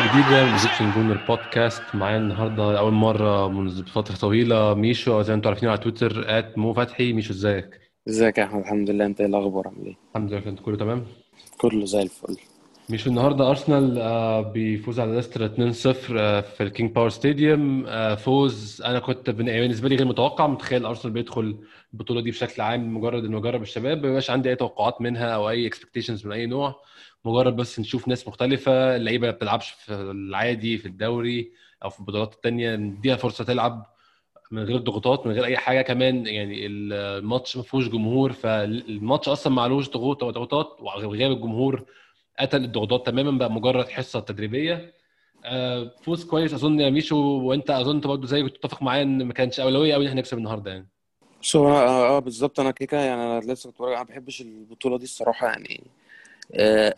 نوت جديدة من. Egyptian Gooner Podcast معايا النهاردة أول مرة منذ فترة طويلة ميشو زي ما أنتوا عارفين على تويتر at مو فتحي ميشو إزيك؟ إزيك يا أحمد؟ الحمد لله. أنت إيه الأخبار؟ عامل إيه؟ الحمد لله انت كله تمام؟ كله زي الفل. ميشو النهاردة أرسنال آه، بيفوز على ليستر 2-0 آه، في الكينج باور ستاديوم. آه، فوز. أنا كنت يعني بالنسبة لي غير متوقع. متخيل أرسنال بيدخل البطولة دي بشكل عام مجرد إنه يجرب الشباب. ما بيبقاش عندي أي توقعات منها أو أي expectations من أي نوع. مجرد بس نشوف ناس مختلفة اللعيبة ما بتلعبش في العادي في الدوري أو في البطولات التانية نديها فرصة تلعب من غير ضغوطات من غير أي حاجة كمان. يعني الماتش ما فيهوش جمهور فالماتش أصلا معلوش ضغوط ضغوطات وغياب الجمهور قتل الضغوطات تماما بقى مجرد حصة تدريبية. آه، فوز كويس أظن يا ميشو وأنت أظن انت برضه زي تتفق معايا إن ما كانش أولوية قوي إن إحنا نكسب النهارده يعني. so آه آه بالظبط أنا كده يعني أنا لسه كنت أنا ما بحبش البطولة دي الصراحة يعني. آه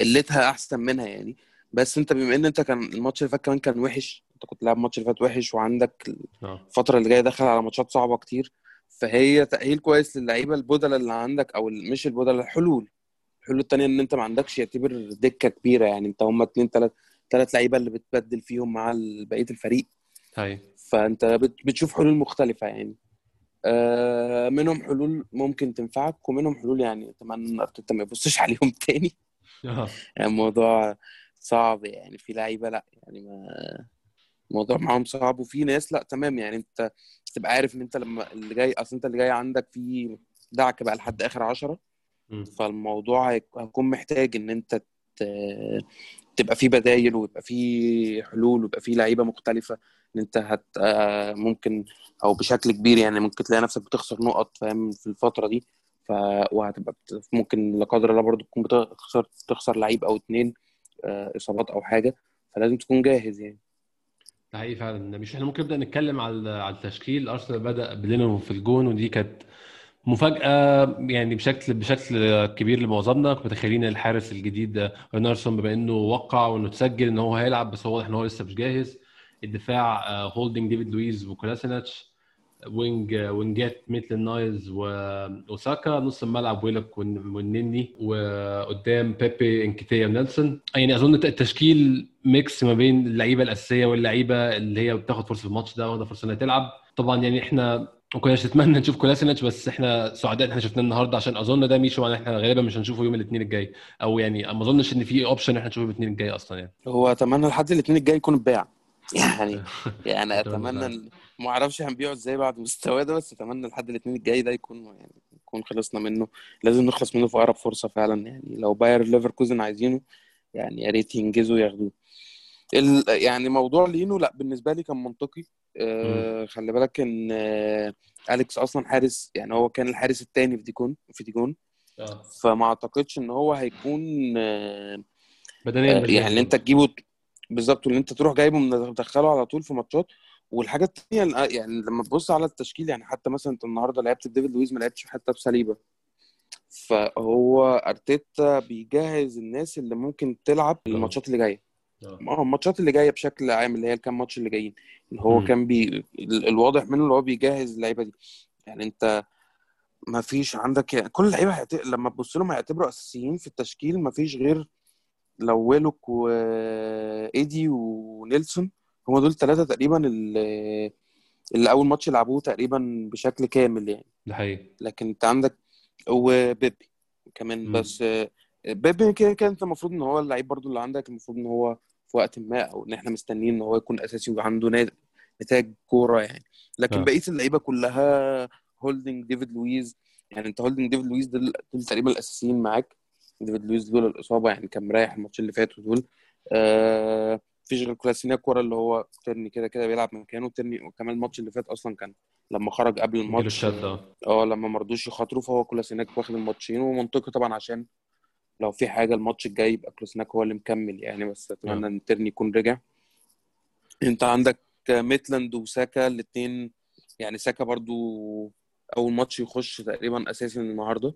قلتها أحسن منها يعني. بس أنت بما إن أنت كان الماتش اللي فات كمان كان وحش أنت كنت لاعب الماتش اللي فات وحش وعندك آه. الفترة اللي جاية داخل على ماتشات صعبة كتير فهي تأهيل كويس للعيبة البدلة اللي عندك أو مش البدلة الحلول. الحلول التانية إن أنت ما عندكش يعتبر دكة كبيرة يعني. أنت هم اتنين تلات تلات لعيبة اللي بتبدل فيهم مع بقية الفريق. هاي فأنت بت- بتشوف حلول مختلفة يعني. آه، منهم حلول ممكن تنفعك ومنهم حلول يعني أتمنى إن ارتيتا ما يبصش عليهم تاني. يعني الموضوع صعب يعني في لعيبة لا يعني ما الموضوع معاهم صعب وفي ناس لا تمام يعني انت تبقى عارف إن انت لما اللي جاي أصل انت اللي جاي عندك في دعك بقى لحد آخر عشرة. فالموضوع هيك- هيكون محتاج إن انت تبقى فيه بدايل ويبقى فيه حلول ويبقى فيه لعيبة مختلفة إن انت هت آه، ممكن أو بشكل كبير يعني ممكن تلاقي نفسك بتخسر نقط فاهم في الفترة دي ف وهتبقى. ممكن لا قدر الله برضو تكون بتخسر تخسر لعيب أو اتنين آه، إصابات أو حاجة فلازم تكون جاهز يعني. ده حقيقي فعلا. مش إحنا ممكن نبدأ نتكلم على على التشكيل. أرسنال بدأ بلينو في الجون ودي كانت مفاجأة يعني بشكل بشكل كبير لمعظمنا. كنا متخيلين الحارس الجديد رونارسون بما إنه وقع وإنه تسجل إن هو هيلعب بس هو واضح ان هو لسه مش جاهز. الدفاع آه، هولدنج ديفيد لويز وكولاسيناتش wing وينجات ميتل نايلز وساكا نص الملعب ويلوك والن- والنني وقدام بيبي إنكيتيا ونيلسون يعني أظن التشكيل mix ما بين اللعيبة الأساسية واللعيبة اللي هي بتاخد فرصة في الماتش ده واخدة فرصة إنها تلعب. طبعا يعني إحنا ما كناش نتمنى نشوف كولاسينيتش بس إحنا سعداء إن إحنا شفناه النهارده عشان أظن ده ميشو إحنا غالبا مش هنشوفه يوم الاثنين الجاي. أو يعني ما أظنش إن في option إحنا نشوفه الاثنين الجاي أصلا يعني. هو أتمنى لحد الاثنين الجاي يكون اتباع يعني يعني أتمنى ما أعرفش هنبيعه إزاي بعد مستواه ده بس اتمنى لحد الاثنين الجاي ده يكون يعني يكون خلصنا منه. لازم نخلص منه في أقرب فرصة فعلا يعني. لو باير ليفركوزن عايزينه يعني يا ريت ينجزوا ياخدوه ال... يعني موضوع لينو لا بالنسبة لي كان منطقي. آه خلي بالك إن آه أليكس أصلا حارس يعني هو كان الحارس الثاني في ديكون في ديجون آه. فما أعتقدش إن هو هيكون آه بدنيا آه، يعني اللي أنت تجيبه بالظبط اللي أنت تروح جايبه مدخله على طول في ماتشات. والحاجة التانية يعني لما تبص على التشكيل يعني حتى مثلا أنت النهارده لعبت ديفيد لويز ما لعبتش حتى بساليبا فهو أرتيتا بيجهز الناس اللي ممكن تلعب الماتشات اللي جاية. آه. آه الماتشات اللي جاية بشكل عام اللي هي الكام ماتش اللي جايين. اللي هو. كان بي ال- الواضح منه اللي هو بيجهز اللعيبة دي. يعني أنت ما فيش عندك يعني كل اللعيبة هيعت... لما تبص لهم هيعتبروا أساسيين في التشكيل ما فيش غير لو ويلوك وايدي ونيلسون. هم دول ثلاثة تقريبا اللي, اللي أول ماتش لعبوه تقريبا بشكل كامل يعني. ده حقيقي. لكن أنت عندك وبيبي كمان. مم. بس بيبي كده أنت المفروض إن هو اللعيب برضو اللي عندك المفروض إن هو في وقت ما أو إن إحنا مستنيين إن هو يكون أساسي وعنده نتائج كورة يعني. لكن آه. بقية اللعيبة كلها هولدنج ديفيد لويز يعني أنت هولدنج ديفيد لويز دول, دول تقريبا الأساسيين معاك. ديفيد لويز دول الإصابة يعني كان مريح الماتش اللي فات ودول. آه مفيش غير كولاسيناك كورة اللي هو ترني كده كده بيلعب مكانه. ترني وكمان الماتش اللي فات أصلا كان لما خرج قبل الماتش. آه لما مرضوش يخاطروا فهو كولاسيناك واخد الماتشين. ومنطقي طبعا عشان لو في حاجة الماتش الجاي يبقى كولاسيناك هو اللي مكمل يعني. بس أتمنى آه. إن ترني يكون رجع. أنت عندك ميتلاند وساكا الاثنين يعني ساكا برضو أول ماتش يخش تقريبا اساسي النهارده.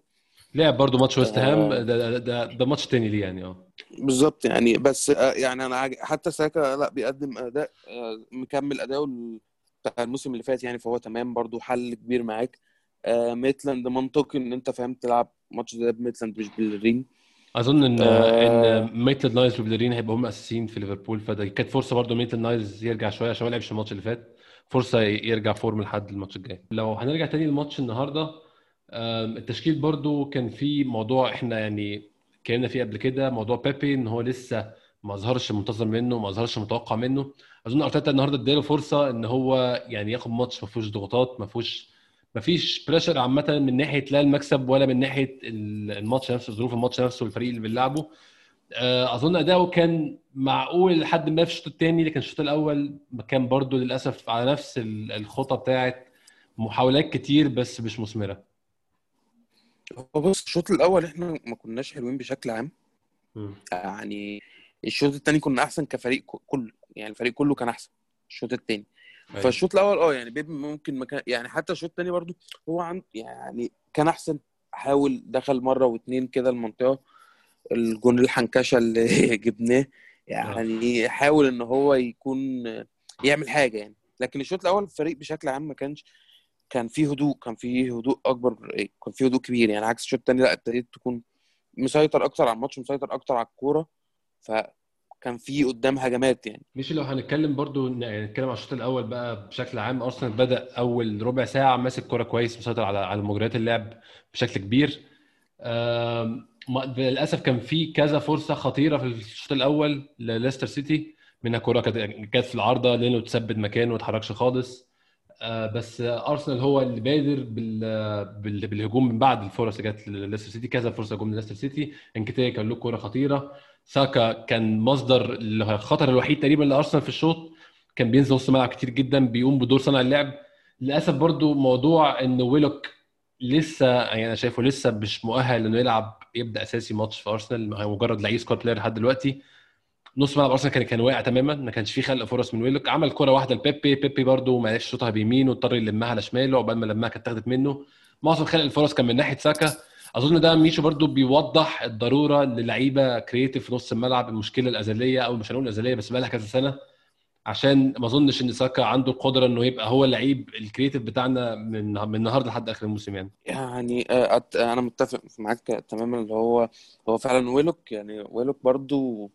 لعب برضه ماتش ويست هام. آه. ده ده, ده, ماتش تاني ليه يعني آه. بالظبط يعني بس آه، يعني أنا حتى ساكا لا بيقدم أداء آه، مكمل اداؤه بتاع الموسم اللي فات يعني فهو تمام برضو حل كبير معاك. ميتلاند منطقي إن أنت فاهم تلعب ماتش ده بميتلاند مش ببليرين أظن ان آه. إن ميتل نايلز وبليرين هيبقوا هم أساسيين في ليفربول. فده كانت فرصة برضه ميتل نايلز يرجع شوية عشان ما لعبش الماتش اللي فات. فرصة يرجع form لحد الماتش الجاي. لو هنرجع تاني للماتش النهارده التشكيل برضو كان في موضوع إحنا يعني اتكلمنا فيه قبل كده موضوع بيبي ان هو لسه ما ظهرش منتظر منه ما ظهرش متوقع منه. أظن أرتيتا النهارده اداله فرصة إن هو يعني ياخد ماتش ما فيهوش ضغوطات ما فيهوش ما فيش pressure عامة من ناحية لا المكسب ولا من ناحية الماتش نفسه ظروف الماتش نفسه والفريق اللي بيلعبه. آه، أظن أداؤه كان معقول لحد ما في الشوط الثاني لكن الشوط الأول كان برضو للأسف على نفس ال- الخطة بتاعت محاولات كتير بس مش مثمرة. هو بص الشوط الأول إحنا ما كناش حلوين بشكل عام. يعني الشوط الثاني كنا أحسن كفريق كله يعني الفريق كله كان أحسن الشوط الثاني أيوة. فالشوط الأول آه يعني بيب ممكن مكان يعني حتى الشوط الثاني برضو هو عن يعني كان أحسن. حاول دخل مرة واتنين كده المنطقة الجون الحنكشة اللي جبناه. يعني حاول إن هو يكون يعمل حاجة يعني. لكن الشوط الأول الفريق بشكل عام ما كانش كان فيه هدوء كان فيه هدوء أكبر كان فيه هدوء كبير. يعني عكس الشوط الثاني لأ ابتديت تكون مسيطر أكتر على الماتش مسيطر أكتر على الكورة. فكان في قدام هجمات يعني. مش لو هنتكلم برضو يعني نتكلم على الشوط الأول بقى بشكل عام. أرسنال بدأ أول ربع ساعة ماسك كورة كويس مسيطر على على مجريات اللعب بشكل كبير. للأسف كان في كذا فرصة خطيرة في الشوط الأول لليستر سيتي. منها كورة كانت جت في العارضة لينو تثبت مكانه ما اتحركش خالص. بس آه، أرسنال هو اللي بادر بال... بال... بالهجوم من بعد الفرص اللي جت لليستر سيتي. كذا فرصة جم لليستر سيتي. إنكيتيا كان له كورة خطيرة. ساكا كان مصدر الخطر الوحيد تقريبا لأرسنال في الشوط. كان بينزل نص ملعب كتير جدا بيقوم بدور صانع اللعب. للأسف برضو موضوع إن ويلوك لسه يعني أنا شايفه لسه مش مؤهل إنه يلعب يبدأ أساسي ماتش في أرسنال. هو مجرد لعيب squad player لحد دلوقتي. نص ملعب أرسنال كان كان واقع تماما ما كانش فيه خلق فرص من ويلوك. عمل كرة واحدة لبيبي بيبي برضو ما عرفش يشوطها بيمين واضطر يلمها على شماله عقبال ما لمها كانت اتاخدت منه. معظم خلق الفرص كان من ناحية ساكا. أظن ده ميشو برضو بيوضح الضرورة للعيبة creative في نص الملعب المشكلة الأزلية أو مش هنقول الازليه بس بقى لها كذا سنة. عشان ما أظنش إن ساكا عنده القدره إنه يبقى هو اللعيب ال creative بتاعنا من من النهارده لحد آخر الموسم يعني. يعني آه، أنا متفق معاك تماما اللي هو هو فعلا ويلوك. يعني ويلوك برضو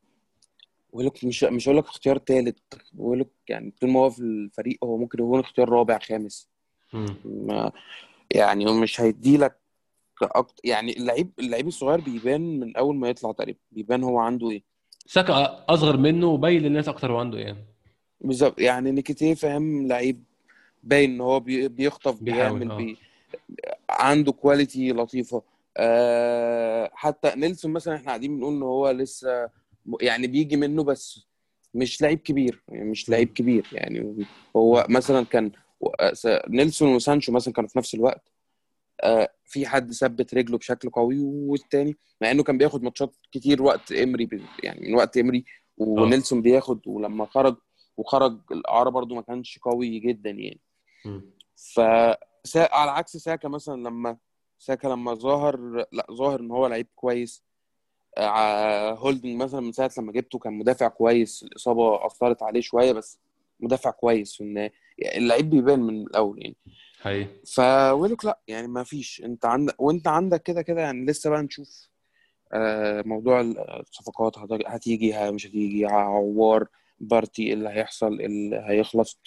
ويلوك مش مش هقول لك اختيار ثالث ويلوك يعني طول ما هو في الفريق هو ممكن يكون اختيار رابع خامس. ما يعني هو مش هيدي لك أكتر يعني اللعيب اللعيب الصغير بيبان من أول ما يطلع تقريبا بيبان هو عنده إيه. ساكا أصغر منه وبين للناس أكتر هو عنده إيه يعني. بالظبط يعني نيكيتيه فاهم لعيب باين إن هو بي- بيخطف بيعمل آه. بي عنده quality لطيفة. آه حتى نيلسون مثلا إحنا قاعدين بنقول إن هو لسه يعني بيجي منه بس مش لعيب كبير يعني مش لعيب كبير يعني هو مثلا كان نيلسون وسانشو مثلا كانوا في نفس الوقت آه في حد ثبت رجله بشكل قوي والتاني مع إنه كان بياخد ماتشات كتير وقت امري يعني من وقت امري ونيلسون بياخد ولما خرج وخرج الإعارة برضو ما كانش قوي جدا يعني. ف على عكس ساكا مثلا لما ساكا لما ظهر لأ ظاهر إن هو لعيب كويس آه، هولدنج مثلا من ساعة لما جبته كان مدافع كويس الإصابة أثرت عليه شوية بس مدافع كويس يعني اللعيب بيبان من الأول يعني. حقيقي. فويلوك لا يعني ما فيش. أنت عندك وأنت عندك كده كده يعني لسه بقى نشوف آه، موضوع الصفقات هت- هتيجي مش هتيجي عوار بارتي إيه اللي هيحصل إيه اللي هيخلص.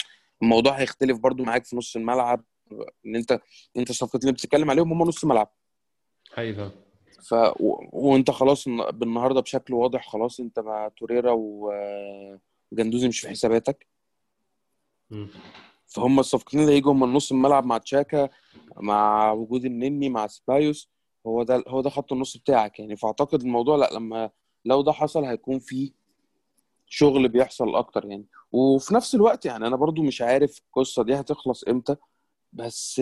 الموضوع هيختلف برضو معاك في نص الملعب. إن أنت أنت الصفقات اللي بتتكلم عليهم هم نص الملعب. حقيقي. ف و... وانت خلاص الن- بالنهارده بشكل واضح خلاص انت مع توريرا وجندوزي مش في حساباتك. فهم الصفقتين اللي هيجوا من نص الملعب مع تشاكا مع وجود النني مع سبايوس هو ده هو ده خط النص بتاعك يعني. فأعتقد الموضوع لأ لما لو ده حصل هيكون في شغل بيحصل أكتر يعني. وفي نفس الوقت يعني أنا برضو مش عارف القصة دي هتخلص إمتى بس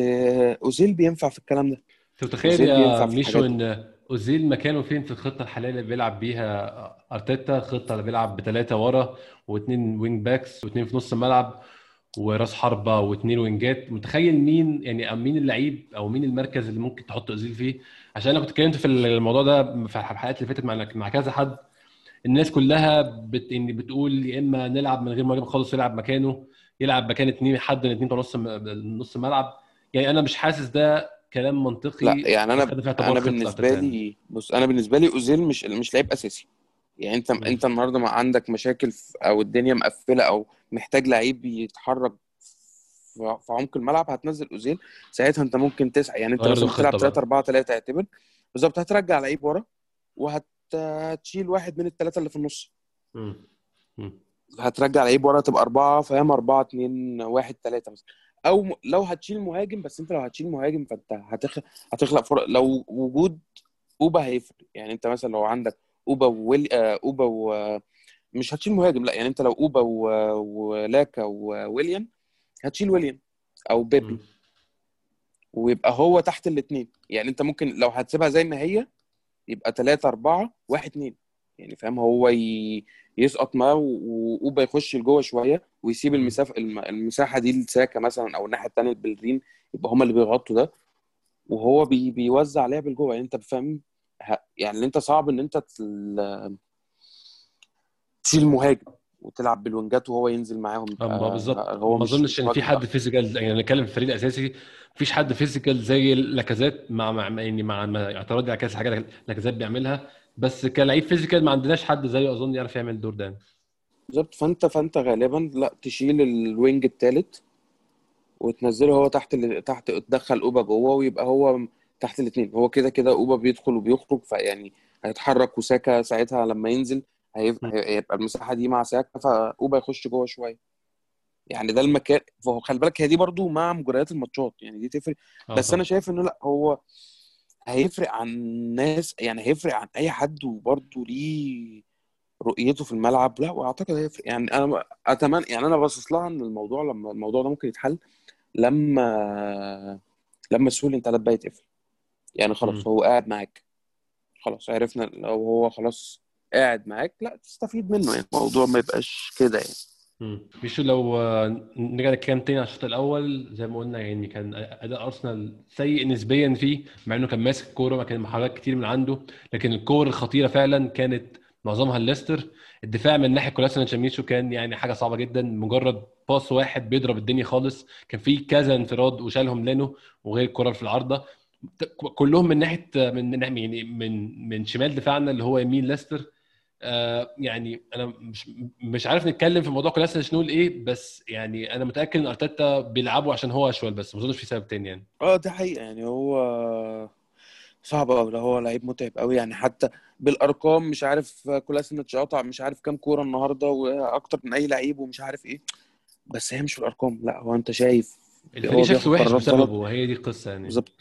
أوزيل بينفع في الكلام ده؟ أنت متخيل يا ميشو إن أوزيل مكانه فين في الخطة الحالية اللي بيلعب بيها أرتيتا؟ خطه اللي بيلعب بثلاثه ورا واثنين wing backs واثنين في نص الملعب وراس حربة واثنين وينجات متخيل مين يعني مين اللعيب أو مين المركز اللي ممكن تحط أوزيل فيه؟ عشان أنا كنت اتكلمت في الموضوع ده في الحلقات اللي فاتت مع مع كذا حد. الناس كلها بت... يعني بتقول يا إما نلعب من غير مهاجم خالص يلعب مكانه يلعب مكان اثنين حد من اثنين نص نص الملعب. يعني أنا مش حاسس ده كلام منطقي لا يعني أنا أنا بالنسبة. لي بص أنا بالنسبة لي أوزيل مش مش لعيب أساسي يعني أنت مم. أنت النهارده ما عندك مشاكل في أو الدنيا مقفلة أو محتاج لعيب يتحرك في عمق الملعب هتنزل أوزيل ساعتها أنت ممكن تسعى يعني أنت بتلعب بقى. 3 4 3 اعتبر بالظبط هترجع لعيب ورا وهتشيل واحد من الثلاثه اللي في النص. هترجع لعيب ورا تبقى أربعة فاهم أربعة اتنين واحد تلاتة مثلا أو م... لو هتشيل مهاجم بس أنت لو هتشيل مهاجم فأنت هتخ... هتخلق فرق. لو وجود أوبا هيفرق. يعني أنت مثلا لو عندك أوبا وويل آه، أوبا و مش هتشيل مهاجم لأ يعني أنت لو أوبا و... ولاكا وويليام هتشيل ويليام أو بيبي. ويبقى هو تحت الاتنين. يعني أنت ممكن لو هتسيبها زي ما هي يبقى تلاتة أربعة واحد اتنين. يعني فاهم هو ي... يسقط معاه وأوبا يخش لجوه شوية ويسيب. المسافه الم- المساحة دي لساكا مثلا أو الناحية الثانية البلرين يبقى هما اللي بيغطوا ده. وهو بي... بيوزع لعب لجوه. يعني أنت فاهم ه- يعني أنت صعب إن أنت تل... تشيل مهاجم وتلعب بالوينجات وهو ينزل معاهم. أما يبقى بالظبط. هو ما أظنش إن في حد physical يعني نتكلم في الفريق الاساسي مفيش حد physical زي لاكازيت مع مع يعني مع, اعتراضي على كذا حاجة لاكازيت بيعملها. بس كلاعب physical ما عندناش حد زيه اظن يعرف يعمل الدور ده. بالظبط. فانت فانت غالبا لا تشيل ال wing الثالث وتنزله هو تحت ال... تحت تدخل أوبا جوه ويبقى هو تحت الاثنين هو كده كده أوبا بيدخل وبيخرج فيعني هيتحرك وساكا ساعتها لما ينزل هيبقى, المساحة دي مع ساكا فأوبا يخش جوه شوية. يعني ده المكان فهو خلي بالك هي دي برضو مع مجريات الماتشات يعني دي تفرق. آه بس أنا شايف إنه لا هو هيفرق عن ناس يعني هيفرق عن أي حد وبرضو ليه رؤيته في الملعب؟ لا وأعتقد هيفرق. يعني أنا أتمنى يعني أنا باصص لها إن الموضوع لما الموضوع ده ممكن يتحل لما لما سوق الانتقالات بقى يتقفل. يعني خلاص. هو قاعد معاك. خلاص عرفنا لو هو خلاص قاعد معاك لا تستفيد منه. يعني الموضوع ما يبقاش كده يعني. مش لو آه، نرجع نتكلم تاني على الشوط الأول زي ما قلنا يعني كان أداء أرسنال سيء نسبيا فيه مع إنه كان ماسك الكورة ما كان محاولات كتير من عنده لكن الكور الخطيرة فعلا كانت معظمها لليستر الدفاع من ناحية كولاسيناتش يا ميشو كان يعني حاجة صعبة جدا مجرد pass واحد بيضرب الدنيا خالص. كان في كذا انفراد وشالهم لينو وغير الكره في العارضة. كلهم من ناحية من من يعني من من شمال دفاعنا اللي هو يمين ليستر. آه يعني أنا مش مش عارف نتكلم في موضوع كولاسينا نقول إيه بس يعني أنا متأكد إن أرتيتا بيلعبه عشان هو أشول بس ما أظنش في سبب تاني يعني. آه دي حقيقة يعني هو صعب قوي ده هو لعيب متعب قوي يعني حتى بالأرقام مش عارف كولاسينيتش قطع مش عارف كام كورة النهارده وأكتر من أي لعيب ومش عارف إيه بس هي مش في الأرقام لا هو أنت شايف الفريق شكله وحش بسببه وهي دي القصة يعني. بالظبط.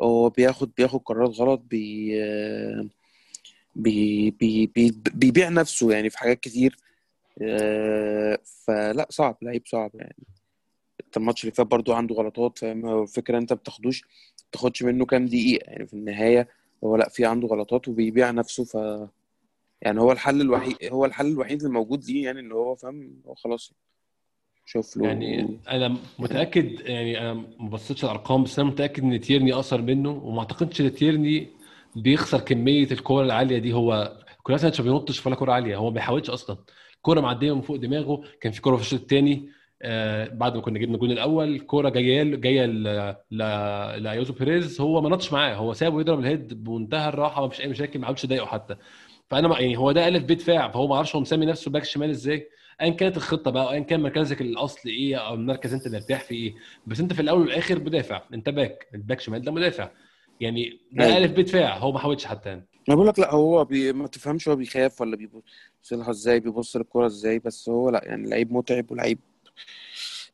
هو بياخد بياخد قرارات غلط بي بي بي بي بيبيع نفسه يعني في حاجات كتير. آه، فلا صعب لعيب صعب يعني. انت الماتش اللي فات برضو عنده غلطات فاهم؟ هو الفكرة انت بتاخدوش بتاخدش منه كام دقيقة يعني في النهاية. هو لا في عنده غلطات وبيبيع نفسه ف يعني هو الحل الوحيد هو الحل الوحيد الموجود ليه يعني ان هو فاهم؟ هو خلاص شوف له يعني أنا متأكد يعني أنا ما بصيتش الأرقام بس أنا متأكد إن تيرني أقصر منه وما أعتقدش إن تيرني بيخسر كمية الكور العالية دي. هو كولاسينيتش ما بينطش ولا كورة عالية. هو ما بيحاولش أصلا. الكوره معدية من فوق دماغه. كان في كورة في الشوط الثاني آه بعد ما كنا جبنا الجون الأول كورة جاية جاية لأيوزي بيريز هو ما نطش معاه. هو سابه يضرب ال head بمنتهى الراحة ما فيش أي مشاكل ما عملش ضايقه حتى. فأنا يعني هو ده ألف بيه دفاع فهو ما أعرفش هو مسمي نفسه back شمال إزاي. ايا كانت الخطة بقى ايا كان مركزك الاصلي إيه أو المركز أنت مرتاح فيه إيه. بس أنت في الأول والآخر مدافع. أنت back. ال back شمال ده مدافع. يعني ده. الف بيه دفاع هو ما حاولش حتى يعني أنا بقول لك لا هو بي... ما تفهمش هو بيخاف ولا بيبص لها إزاي بيبص للكرة إزاي بس هو لا يعني لعيب متعب ولعيب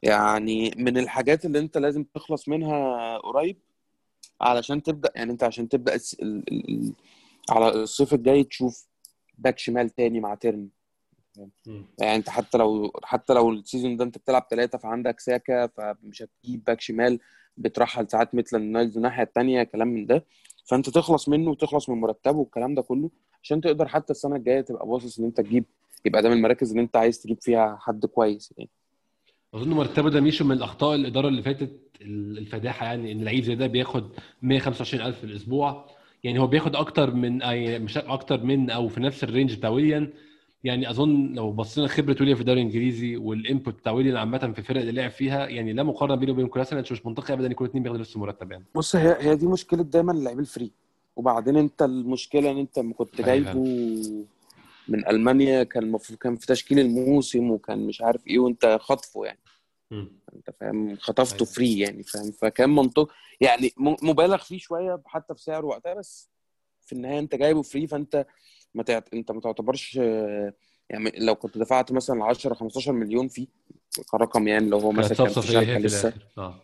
يعني من الحاجات اللي أنت لازم تخلص منها قريب علشان تبدأ يعني أنت عشان. ال... ال... ال... على الصيف الجاي تشوف back شمال تاني مع تيرني يعني أنت حتى لو حتى لو ال season ده أنت بتلعب ثلاثة فعندك ساكا فمش هتجيب back شمال بترحل ساعات ميتلاند نايلز الناحية التانية كلام من ده. فأنت تخلص منه وتخلص من مرتبه والكلام ده كله عشان تقدر حتى السنة الجاية تبقى باصص إن أنت تجيب يبقى ده من المراكز اللي أنت عايز تجيب فيها حد كويس يعني. أظن مرتبه ده ميشو من الأخطاء الإدارة اللي فاتت الفادحة يعني إن لعيب زي ده بياخد 125000 في الأسبوع. يعني هو بياخد أكتر من مش أكتر من أو في نفس ال range بتاع يعني أظن لو بصينا لخبره ويليام في الدوري الإنجليزي وال input بتاع ويليام عامة في الفرق اللي لعب فيها يعني لا مقارنة بينه وبين كولاسينيتش مش منطقي ابدا يكون الاثنين بياخدوا نفس المرتب يعني بص هي هي دي مشكلة دايما اللعيب ال free وبعدين أنت المشكلة إن أنت كنت أيوة. جايبه من ألمانيا كان المفروض كان في تشكيل الموسم وكان مش عارف إيه وأنت خاطفه يعني مم. أنت فاهم خطفته أيوة. free يعني فاهم فكان منطق يعني م- مبالغ فيه شوية حتى في سعره وقتها بس في النهاية أنت جايبه free فأنت ما تعت... انت ما تعتبرش آه، يعني لو كنت دفعت مثلا 10 15 مليون فيه كرقم يعني لو هو مثلا كان في شالكه لسه. آه.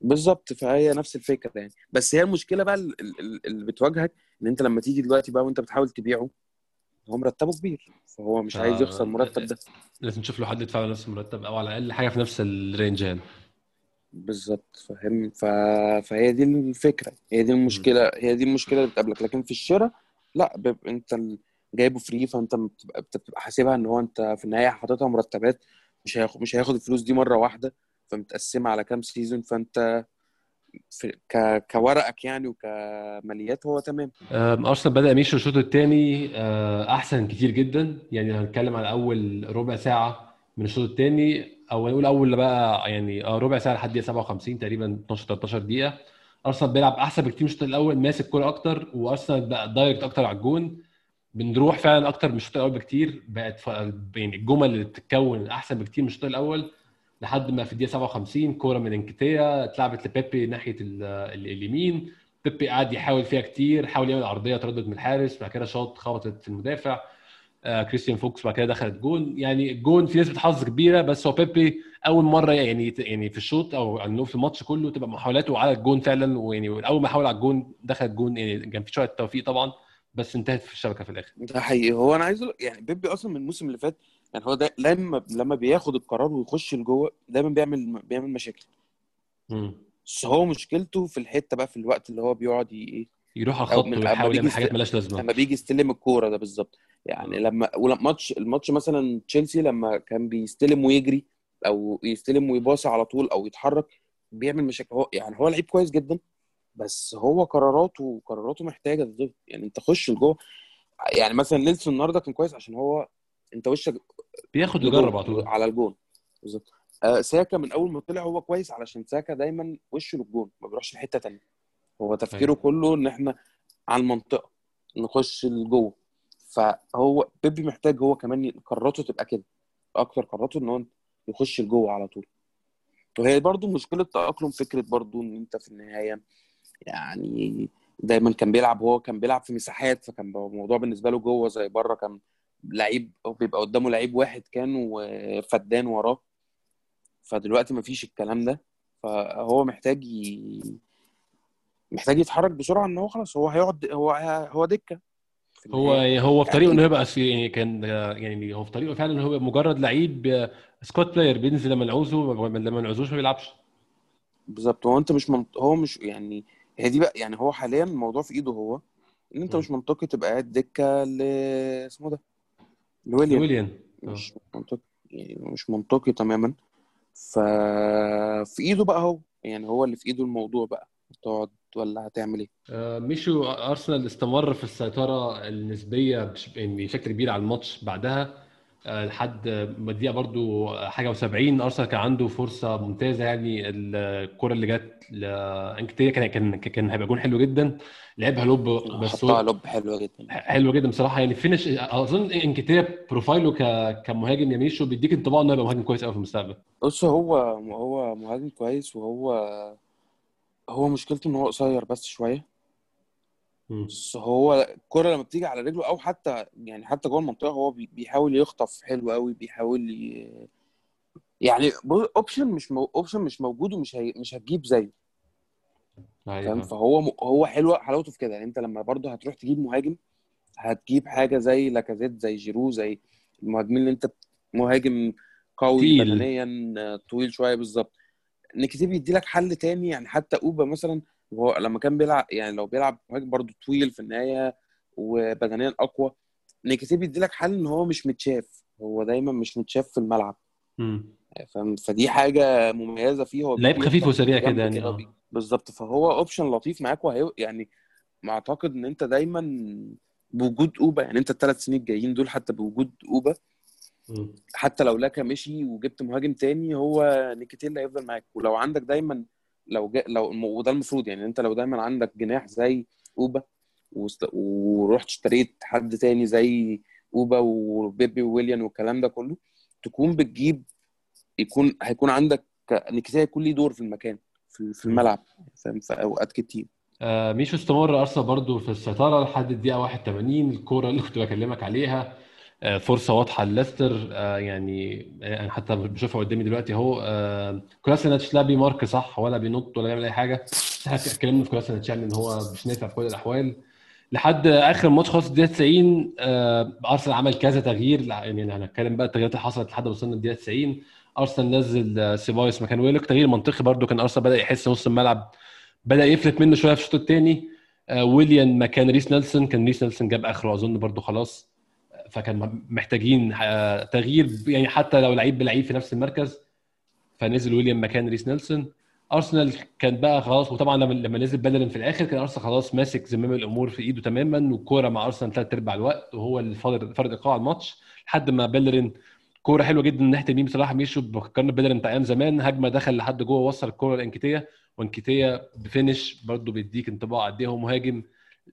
بالظبط فهي نفس الفكرة يعني. بس هي المشكلة بقى ال- ال- اللي بتواجهك إن أنت لما تيجي دلوقتي بقى وأنت بتحاول تبيعه هو مرتبه كبير. فهو مش عايز آه، يخسر المرتب ده. لازم نشوف له حد يدفع له نفس المرتب أو على الأقل حاجة في نفس ال range يعني. بالظبط فاهم؟ ف... فهي دي الفكرة. هي دي المشكلة هي دي المشكلة اللي بتقابلك. لكن في الشراء لا بيبقى أنت ال- جايبه free فأنت بتبقى بتبقى حاسبها إن هو أنت في النهاية حاططها مرتبات مش هياخد مش هياخد الفلوس دي مرة واحدة فمتقسمة على كام season فأنت في ك... كورقك يعني وكماليات هو تمام. أرسنال بدأ يمشي الشوط الثاني أحسن كتير جدا يعني هنتكلم على أول ربع ساعة من الشوط الثاني أو نقول أول بقى يعني آه، ربع ساعة لحد دقيقة 57 تقريبا 12 13 دقيقة. أرسنال بيلعب أحسن بكتير من الشوط الأول ماسك كورة أكتر وأرسنال بقى direct أكتر على الجون. بنروح فعلا أكتر من الشوط الأول بكتير. بقت. يعني الجمل اللي بتتكون أحسن بكتير من الشوط الأول لحد ما في الدقيقة 57 كورة من إنكيتيا اتلعبت لبيبي ناحية ال... ال- اليمين. بيبي قعد يحاول فيها كتير حاول يعمل عرضية تردد من الحارس بعد كده شاط خبطت في المدافع. آه كريستيان فوكس بعد كده دخلت جون. يعني الجون في نسبة حظ كبيرة بس هو بيبي أول مرة يعني يعني في الشوط أو انه في الماتش كله تبقى محاولاته على الجون فعلا. ويعني أول ما حاول على الجون دخلت جون يعني كان في شوية توفيق طبعا. بس انتهت في الشبكة في الآخر. ده حقيقي. هو أنا عايز يعني بيبي أصلا من الموسم اللي فات يعني هو ده لما لما بياخد القرار ويخش لجوه دايما بيعمل بيعمل مشاكل. مم. بس هو مشكلته في الحتة بقى في الوقت اللي هو بيقعد إيه يروح على الخط ويحاول يعمل حاجات مالهاش لازمة. لما بيجي يستلم الكورة ده بالظبط. يعني لما ولما ماتش الماتش مثلا تشيلسي لما كان بيستلم ويجري أو يستلم ويباصي على طول أو يتحرك بيعمل مشاكل. هو يعني هو لعيب كويس جدا بس هو قراراته قراراته محتاجة تضبط يعني انت خش لجوه. يعني مثلا نيلسون النهارده كان كويس عشان هو انت وشك بياخد ويجرب على طول. على الجون. بالظبط. آه ساكا من أول ما طلع هو كويس علشان ساكا دايما وشه للجون ما بيروحش لحتة تانية. هو تفكيره أيوة. كله إن إحنا على المنطقة نخش لجوه. فهو بيبي محتاج هو كمان قراراته تبقى كده. أكتر قراراته إن هو يخش لجوه على طول. وهي برضو مشكلة تأقلم فكرة برضو إن أنت في النهاية يعني دايما كان بيلعب هو كان بيلعب في مساحات فكان الموضوع بالنسبة له جوه زي بره كان لعيب بيبقى قدامه لعيب واحد كان وفدان وراه. فدلوقتي مفيش الكلام ده. فهو محتاج ي... محتاج يتحرك بسرعة إن هو خلاص هو هيقعد هو هو دكة. هو. هو في يعني طريقه إنه أنت- يبقى يعني كان يعني هو في طريقه فعلا إنه هو مجرد لعيب سكوت بلاير بينزل لما نعوزه لما ما نعوزوش ما بيلعبش. بالظبط. هو أنت مش منط... هو مش يعني هي دي بقى يعني هو حاليا الموضوع في إيده هو إن أنت م. مش منطقي تبقى قاعد دكة ل اسمه ده لويليام. ويليان مش منطقي يعني مش منطقي تماما. ففي إيده بقى هو يعني هو اللي في إيده الموضوع بقى. تقعد ولا هتعمل إيه؟ آه، مشوا أرسنال استمر في السيطرة النسبية يعني بشكل كبير على الماتش بعدها. آه، لحد ما الدقيقه برضو حاجة و70 أرسنال كان عنده فرصة ممتازة يعني. الكرة اللي جت لإنكيتيا كان كان كان هيبقى جون حلو جدا. لعبها lob بس حطها هو lob حلوة جدا. حلوة جدا بصراحة. يعني finish أظن إنكيتيا profile ه ك... كمهاجم يا ميشو بيديك انطباع إنه هيبقى مهاجم كويس قوي في المستقبل. بص هو هو مهاجم كويس وهو هو مشكلته إن هو قصير بس شوية. بس هو الكرة لما بتيجي على رجله أو حتى يعني حتى جوه المنطقة هو بي- بيحاول يخطف حلو قوي بيحاول ي... يعني option مش مو... option مش موجود ومش هي... مش هتجيب زيه. أيوه. فهو م... هو حلو حلاوته في كده. يعني أنت لما برضه هتروح تجيب مهاجم هتجيب حاجة زي لاكازيت زي جيرو زي المهاجمين اللي أنت مهاجم قوي. بدنيا آه، طويل شوية بالظبط. إنكيتيا بيدي لك حل تاني يعني حتى أوبا مثلا وهو لما كان بيلعب يعني لو بيلعب مهاجم برضه طويل في النهاية وبدنيا أقوى إنكيتيا بيدي لك حل إن هو مش متشاف هو دايما مش متشاف في الملعب. فاهم؟ فدي حاجة مميزة فيه هو لعيب خفيف وسريع كده يعني وبي- بالظبط. فهو option لطيف معاك وهي يعني ما أعتقد إن أنت دايما بوجود أوبا يعني أنت الثلاث سنين الجايين دول حتى بوجود أوبا. حتى لو لاكا مشي وجبت مهاجم تاني هو إنكيتيا هيفضل معاك. ولو عندك دايما لو جا لو وده المفروض يعني انت لو دايما عندك جناح زي أوبا وست- ورحت اشتريت حد تاني زي أوبا وبيبي وويليان والكلام ده كله تكون بتجيب يكون هيكون عندك إنكيتيا يكون ليه دور في المكان في في الملعب فاهم؟ في أوقات كتير. آه ميشو استمر أرسنال برضو في السيطرة لحد الدقيقة 81 الكورة اللي كنت بكلمك عليها. آه فرصة واضحة لليستر. آه يعني آه، أنا حتى بشوفها قدامي دلوقتي أهو. آه كولاسينيتش لا بي mark صح ولا بينط ولا بيعمل أي حاجة. إحنا اتكلمنا في كولاسينيتش يعني إن هو مش نافع في كل الأحوال. لحد آخر ماتش خالص الدقيقة 90 آه أرسنال عمل كذا تغيير. يعني هنتكلم بقى التغييرات اللي حصلت لحد ما وصلنا الدقيقة 90 أرسنال نزل آه، سيبايوس مكان ويلوك. تغيير منطقي برضو كان أرسنال بدأ يحس نص الملعب بدأ يفلت منه شوية في الشوط الثاني ويليان مكان ريس نيلسون. كان ريس نيلسون جاب آخره أظن برضو خلاص. آه، فكان محتاجين آه، تغيير يعني حتى لو لعيب بلعيب في نفس المركز فنزل ويليان مكان ريس نيلسون. أرسنال كان بقى خلاص وطبعا لما لما نزل بيلرين في الآخر كان أرسنال خلاص ماسك زمام الأمور في إيده تماما والكوره مع أرسنال ثلاث أرباع الوقت وهو اللي فرض إيقاع الماتش لحد ما بيلرين كورة حلوة جدا من ناحية اليمين بصراحة ميشو فكرنا بيلرين بتاع أيام زمان هجمة دخل لحد جوه وصل الكورة لإنكيتيا وإنكيتيا ب finish برضه بيديك انطباع قد إيه هو مهاجم.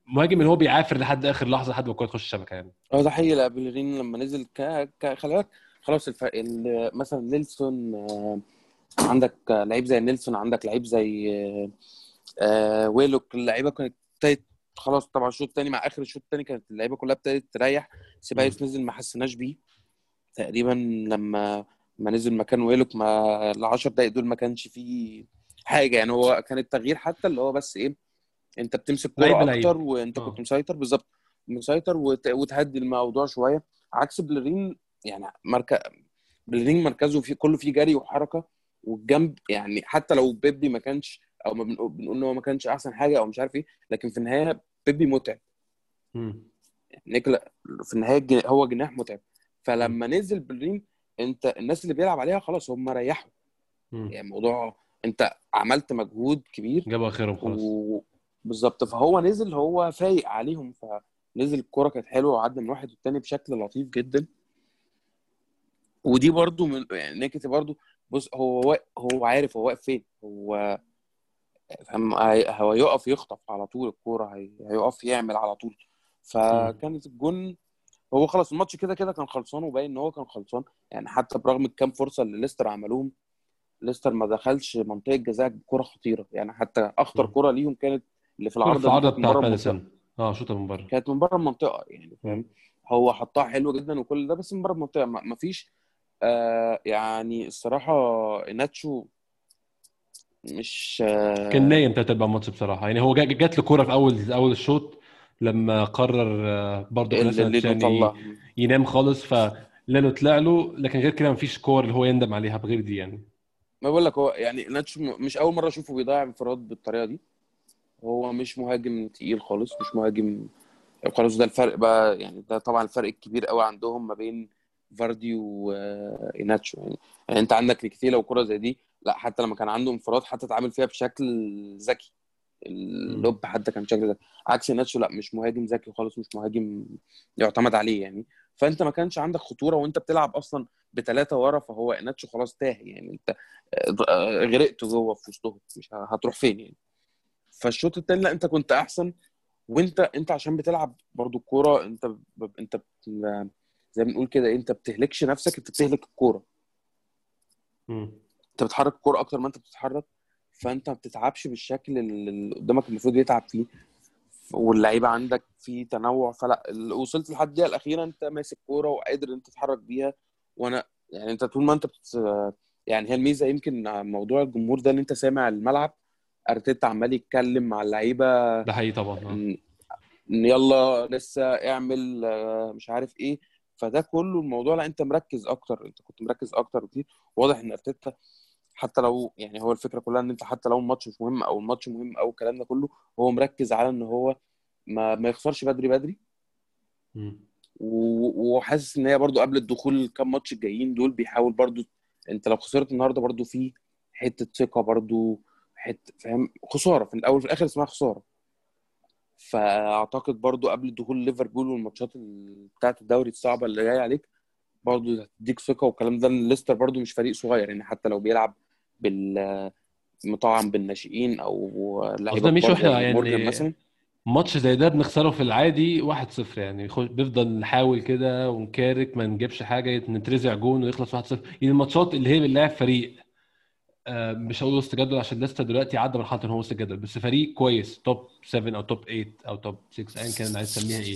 مهاجم اللي هو بيعافر لحد آخر لحظة لحد ما الكوره تخش الشبكة يعني. آه ده حقيقي لا بيلرين لما نزل ك... ك... خلي بالك خلاص الف... ال... مثلا نيلسون آه، عندك لعيب زي نيلسون عندك لعيب زي آه، آه، ويلوك اللعيبة كانت ابتدت خلاص طبعا الشوط الثاني مع آخر الشوط الثاني كانت اللعيبة كلها ابتدت تريح. سيبايوس نزل ما حسيناش بيه. تقريبا لما ما نزل مكان ويلوك ما ال 10 دقايق دول ما كانش فيه حاجة يعني هو كان التغيير حتى اللي هو بس إيه انت بتمسك كورة. أكتر وانت آه. كنت مسيطر بالظبط مسيطر وت... وتهدي الموضوع شوية عكس بيلرين يعني مركز بيلرين مركزه فيه كله فيه جري وحركة والجنب يعني حتى لو بيبي ما كانش أو ما بنقول إن هو ما كانش أحسن حاجة أو مش عارف إيه لكن في النهاية بيبي متعب. نيكلا في النهاية هو جناح متعب فلما نزل بيلرين أنت الناس اللي بيلعب عليها خلاص هم ريحوا. يعني الموضوع أنت عملت مجهود كبير جابوا آخرهم خلاص و... بالظبط. فهو نزل هو فايق عليهم. فنزل الكرة كانت حلوة وعدى من واحد والتاني بشكل لطيف جدا. ودي برضو من يعني نيكتي برضو. بص هو. هو عارف هو واقف فين. هو فاهم هي- هو يقف يخطف على طول الكورة هي... هيقف يعمل على طول. فكانت الجون هو خلاص الماتش كده كده كان خلصان وباين إن هو كان خلصان. يعني حتى برغم الكام فرصة اللي ليستر عملوهم ليستر ما دخلش منطقة جزاء بكره خطيرة. يعني حتى أخطر. كرة ليهم كانت اللي في العارضه العارضه بتاعت بره المنطقة ماديسون آه شوطه من بره. كانت من بره المنطقة يعني فاهم؟ هو حطها حلو جدا وكل ده بس من بره المنطقة ما ما فيش آه يعني الصراحة ناتشو مش آه كان نايم تلات أرباع الماتش بصراحة. يعني هو جا- جات له كورة في أول أول الشوط لما قرر آه، برضه يعني ينام خالص فلانو طلع له. لكن غير كده مفيش كور اللي هو يندم عليها بغير دي يعني. ما بقول لك هو يعني إيناتشو مش أول مرة أشوفه بيضيع انفراد بالطريقة دي. هو مش مهاجم تقيل خالص مش مهاجم خلاص ده الفرق بقى يعني ده طبعا الفرق الكبير قوي عندهم ما بين فاردي وإيناتشو يعني. يعني أنت عندك إنكيتيا لو كرة زي دي لا حتى لما كان عنده انفراد حتى اتعامل فيها بشكل ذكي. ال lob حتى كان بشكل ذكي. عكس إيناتشو لا مش مهاجم ذكي خالص مش مهاجم يعتمد عليه يعني. فأنت ما كانش عندك خطورة وأنت بتلعب أصلا بثلاثه ورا فهو إيناتشو خلاص تاه يعني. أنت آه، غرقت جوه في وسطهم مش هتروح فين يعني؟ فالشوط التاني لا انت كنت احسن وانت انت عشان بتلعب برضو الكوره انت ب... انت بت... زي ما بنقول كده انت بتهلكش نفسك انت بتهلك الكورة. انت بتحرك الكورة أكتر ما انت بتتحرك فانت ما بتتعبش بالشكل اللي قدامك المفروض يتعب فيه. واللعيبة عندك في تنوع فلا وصلت لحد الدقيقه الأخيرة انت ماسك كورة وقادر انت تتحرك بيها. وأنا يعني انت طول ما انت بت... يعني هي الميزة يمكن موضوع الجمهور ده ان انت سامع الملعب أرتيتا عمال يتكلم مع اللعيبة. ده حقيقي طبعا آه. إن يلا لسه اعمل آه، مش عارف إيه. فده كله الموضوع لا أنت مركز أكتر. أنت كنت مركز أكتر كتير واضح إن أرتيتا حتى لو يعني هو الفكرة كلها إن أنت حتى لو الماتش مش مهم أو الماتش مهم أو الكلام ده كله هو مركز على إن هو ما ما يخسرش بدري بدري. وحاسس إن هي برضو قبل الدخول الكام ماتش الجايين دول بيحاول برضو أنت لو خسرت النهارده برضو في حتة ثقة برضو. حتة فاهم؟ خسارة. في الأول وفي الآخر اسمها خسارة. فأعتقد برضو قبل دخول ليفربول والماتشات ال- بتاعه الدوري الصعبة اللي جاية عليك برضو هتديك ثقة. والكلام ده ليستر برضو مش فريق صغير. يعني حتى لو بيلعب بال مطعم بالناشئين أو لعيبة مش وإحنا يعني مثلا. ماتش زي ده بنخسره في العادي 1-0 يعني بنفضل نحاول كده ونكارك ما نجيبش حاجة نترزع جون ويخلص 1-0 يعني الماتشات اللي هي بنلاعب فريق مش هقول وسط جدول عشان لسه دلوقتي عدى مرحلة إن هو وسط جدول بس فريق كويس توب 7 أو توب 8 أو توب 6 ايا كان عايز تسميها إيه.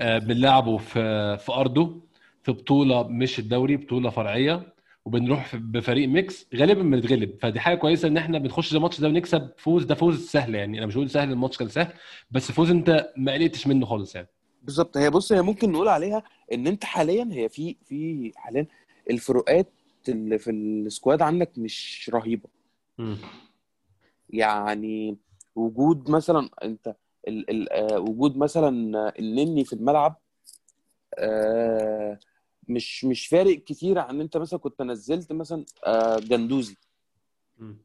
آه، بنلعبه في في أرضه في بطولة مش الدوري بطولة فرعية وبنروح بفريق mix غالبا بنتغلب. فدي حاجة كويسة إن إحنا بنخش الماتش ده ونكسب فوز. ده فوز سهل يعني أنا مش بقول سهل الماتش كان سهل بس فوز أنت ما قلقتش منه خالص يعني. بالظبط. هي بص هي ممكن نقول عليها إن أنت حاليا هي في في حاليا الفروقات اللي في ال squad عندك مش رهيبة مم. يعني وجود مثلا أنت ال ال آه، وجود مثلا النني في الملعب آه، مش مش فارق كتير عن أنت مثلا كنت نزلت مثلا آه، جندوزي مم.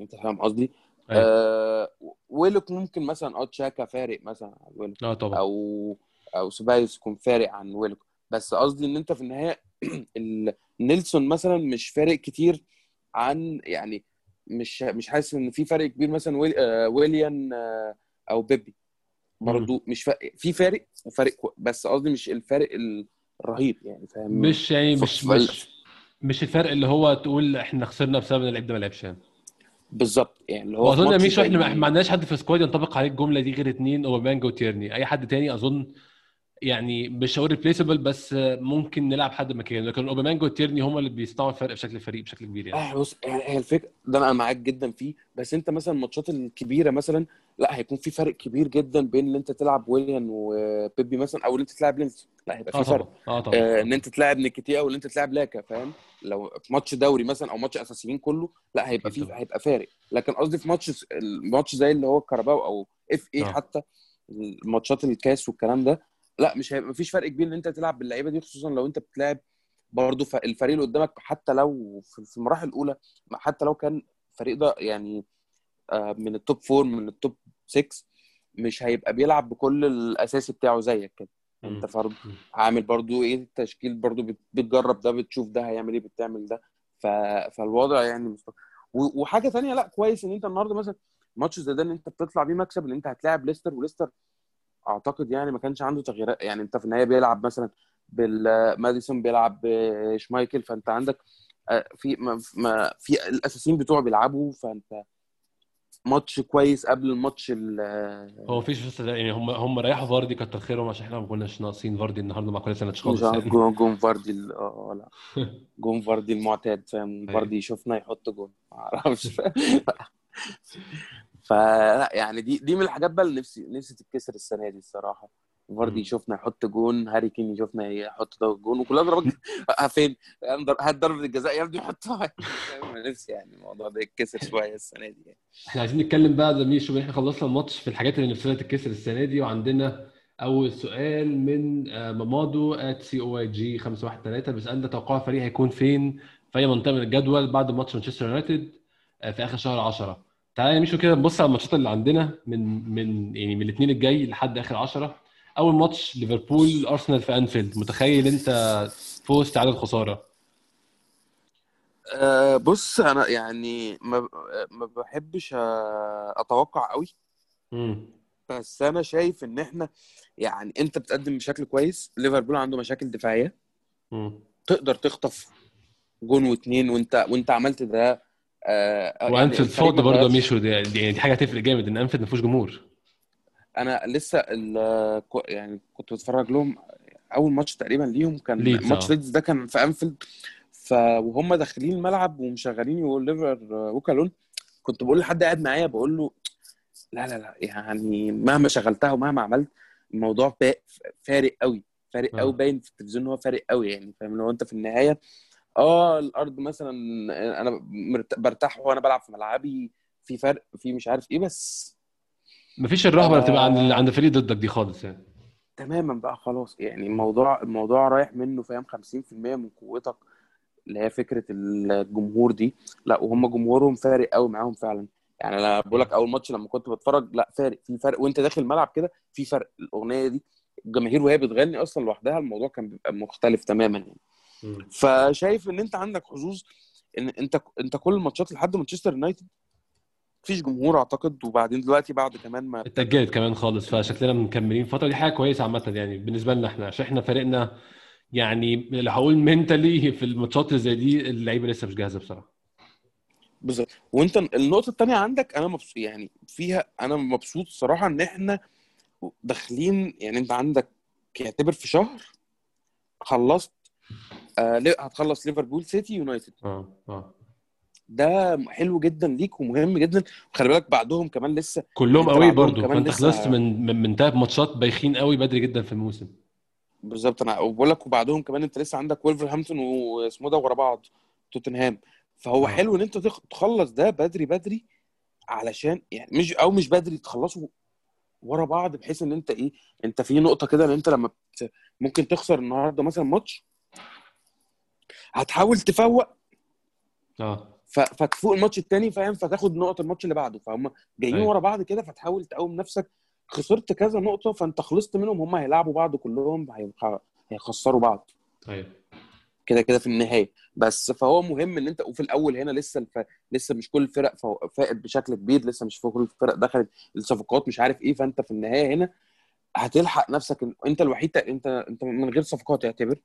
أنت فاهم قصدي؟ أيوة. آه، ويلوك ممكن مثلا آه تشاكا فارق مثلا عن ويلوك آه طبعا أو أو سيبايوس يكون فارق عن ويلوك بس قصدي إن أنت في النهايه ال- نيلسون مثلا مش فارق كتير عن يعني مش مش حاسس إن في فرق كبير مثلا ويل آه، ويليان آه، أو بيبي. برضو مش فارق في فارق وفارق بس قصدي مش الفارق الرهيب يعني فاهم؟ مش يعني مش مش مش الفرق اللي هو تقول إحنا خسرنا بسبب إن اللعيب ده ما لعبش يعني. بالظبط يعني اللي هو ماتش مش إحنا ما عندناش حد في squad ينطبق عليه الجملة دي غير اتنين أوباميانج وتيرني. أي حد تاني أظن يعني مش هقول replaceable بس ممكن نلعب حد مكانه. لكن اوباميانج وتيرني هم اللي بيصنعوا الفرق بشكل الفريق بشكل كبير يعني. آه بص يعني هي الفكرة ده أنا معاك جدا فيه. بس أنت مثلا الماتشات الكبيرة مثلا لا هيكون في فرق كبير جدا بين إن أنت تلعب ويليان وبيبي مثلا أو إن أنت تلعب لينس لا هيبقى في فرق طبعا. آه طبعا. آه إن أنت تلعب نكيتيا أو إن أنت تلعب لاكا فاهم؟ لو في ماتش دوري مثلا أو ماتش أساسيين كله لا هيبقى في. هيبقى فارق. لكن قصدي في ماتش الماتش زي اللي هو الكاراباو أو FA آه. حتى الماتشات الكاس والكلام ده لا مش هيبقى مفيش فرق كبير إن أنت تلعب باللعيبة دي خصوصا لو أنت بتلعب برضه الفريق اللي قدامك حتى لو في المراحل الأولى حتى لو كان الفريق ده يعني آه، من ال top four من ال top 6 مش هيبقى بيلعب بكل الاساسي بتاعه زيك كده. أنت فرض. عامل برضو إيه التشكيل برضو بت- بتجرب ده بتشوف ده هيعمل إيه بتعمل ده. ف... فالوضع يعني مست... و... وحاجة تانية لا كويس إن أنت النهارده مثلا ماتش زي ده إن أنت بتطلع بيه مكسب إن أنت هتلاعب ليستر وليستر أعتقد يعني ما كانش عنده تغييرات. يعني أنت في النهاية بيلعب مثلا بالماديسون بيلعب بشمايكل فأنت عندك آه، في ما ما في الأساسيين بتوعه بيلعبوا فأنت ماتش كويس قبل الماتش ال- هو مفيش بس يعني هم هم ريحوا فاردي كتر خيرهم عشان إحنا ما كناش ناقصين فاردي النهارده مع كل سنة خالص يعني. جون فاردي آه لا. جون فاردي المعتاد فاهم؟ أيوة. فاردي يشوفنا يحط جون. ما أعرفش. فلا يعني دي دي من الحاجات بقى اللي نفسي نفسي تتكسر السنة دي الصراحة. فاردي. يشوفنا يحط جون هاري كين يشوفنا يحط ده جون وكلها ضربات آه، فين؟ هات ضربة الجزاء يا ابني حطها. نفسي يعني الموضوع ده يتكسر شوية السنة دي يعني. إحنا عايزين نتكلم بقى زي مين شوف إحنا خلصنا الماتش في الحاجات اللي نفسنا تتكسر السنة دي وعندنا أول سؤال من آه، مامادو at C O E G 513 بيسألنا توقع الفريق هيكون فين في أي منطقة من الجدول بعد ماتش مانشستر يونايتد آه، في آخر شهر 10 تعالى ميشو كده نبص على الماتشات اللي عندنا من من يعني من الاثنين الجاي لحد آخر 10 أول ماتش ليفربول أرسنال في أنفيلد. متخيل أنت فوز تعادل خسارة؟ أه بص أنا يعني ما ما بحبش أتوقع قوي. امم بس أنا شايف إن إحنا يعني أنت بتقدم بشكل كويس. ليفربول عنده مشاكل دفاعية. امم تقدر تخطف جون واتنين وانت وأنت عملت ده آه يعني وانفيلد فاضي ما برضه. ميشو دي دي- يعني دي حاجة هتفرق جامد إن أنفيلد ما فيهوش جمهور أنا لسه يعني كنت بتفرج لهم أول ماتش تقريبا ليهم كان ليدز، ماتش آه. ليدز ده كان في أنفيلد ف وهم داخلين الملعب ومشغلين never walk alone كنت بقول لحد قاعد معايا بقول له لا لا لا يعني مهما شغلتها ومهما عملت الموضوع فارق قوي فارق آه. قوي باين في التلفزيون إن هو فارق قوي يعني فاهم لو أنت في النهاية آه الأرض مثلا أنا برتاح وأنا بلعب في ملعبي في فرق في مش عارف إيه بس مفيش الرهبة اللي بتبقى عند آه. عند فريق ضدك دي خالص يعني. تماما بقى خلاص يعني الموضوع الموضوع رايح منه فاهم 50% من قوتك اللي هي فكرة الجمهور دي. لا وهم جمهورهم فارق قوي معاهم فعلا. يعني أنا بقول لك أول ماتش لما كنت بتفرج لا فارق في فرق. وأنت داخل الملعب كده في فرق. الأغنية دي الجماهير وهي بتغني أصلا لوحدها الموضوع كان بيبقى مختلف تماما يعني. فشايف إن أنت عندك حظوظ إن أنت أنت كل الماتشات لحد مانشستر يونايتد مفيش جمهور أعتقد وبعدين دلوقتي بعد كمان ما اتأجلت كمان خالص فشكلنا مكملين فترة دي. حاجة كويسة عامة يعني بالنسبة لنا إحنا عشان إحنا فريقنا يعني اللي هقول منتلي في الماتشات اللي زي دي اللعيبة لسه مش جاهزة بصراحة. بالظبط. وأنت النقطة الثانية عندك أنا مبسوط يعني فيها أنا مبسوط الصراحه إن إحنا داخلين يعني أنت عندك يعتبر في شهر خلصت آه هتخلص ليفربول سيتي يونايتد. آه آه. ده حلو جدا ليك ومهم جدا. وخلي بالك بعدهم كمان لسه كلهم قوي برضو. فأنت خلصت من من, من تلات ماتشات بايخين قوي بدري جدا في الموسم. بالظبط. أنا وبقول لك وبعدهم كمان أنت لسه عندك ولفرهامبتون واسمه ده ورا بعض توتنهام. فهو آه. حلو إن أنت تخ- تخلص ده بدري بدري علشان يعني مش أو مش بدري تخلصوا ورا بعض بحيث إن أنت إيه أنت في نقطة كده إن أنت لما. ممكن تخسر النهارده مثلا ماتش هتحاول تفوق. آه. فتفوق الماتش التاني فاهم؟ فتاخد نقط الماتش اللي بعده. فهم جايين أيوة. ورا بعض كده فتحاول تقوم نفسك. خسرت كذا نقطة فأنت خلصت منهم. هم هيلعبوا بعض كلهم هي... هيخسروا بعض. أيوه. كده كده في النهاية. بس فهو مهم إن أنت وفي الأول هنا لسه الف... لسه مش كل الفرق فا- فائت بشكل كبير لسه مش كل الفرق دخلت الصفقات مش عارف إيه. فأنت في النهاية هنا هتلحق نفسك أنت الوحيد أنت أنت من غير صفقات يعتبر.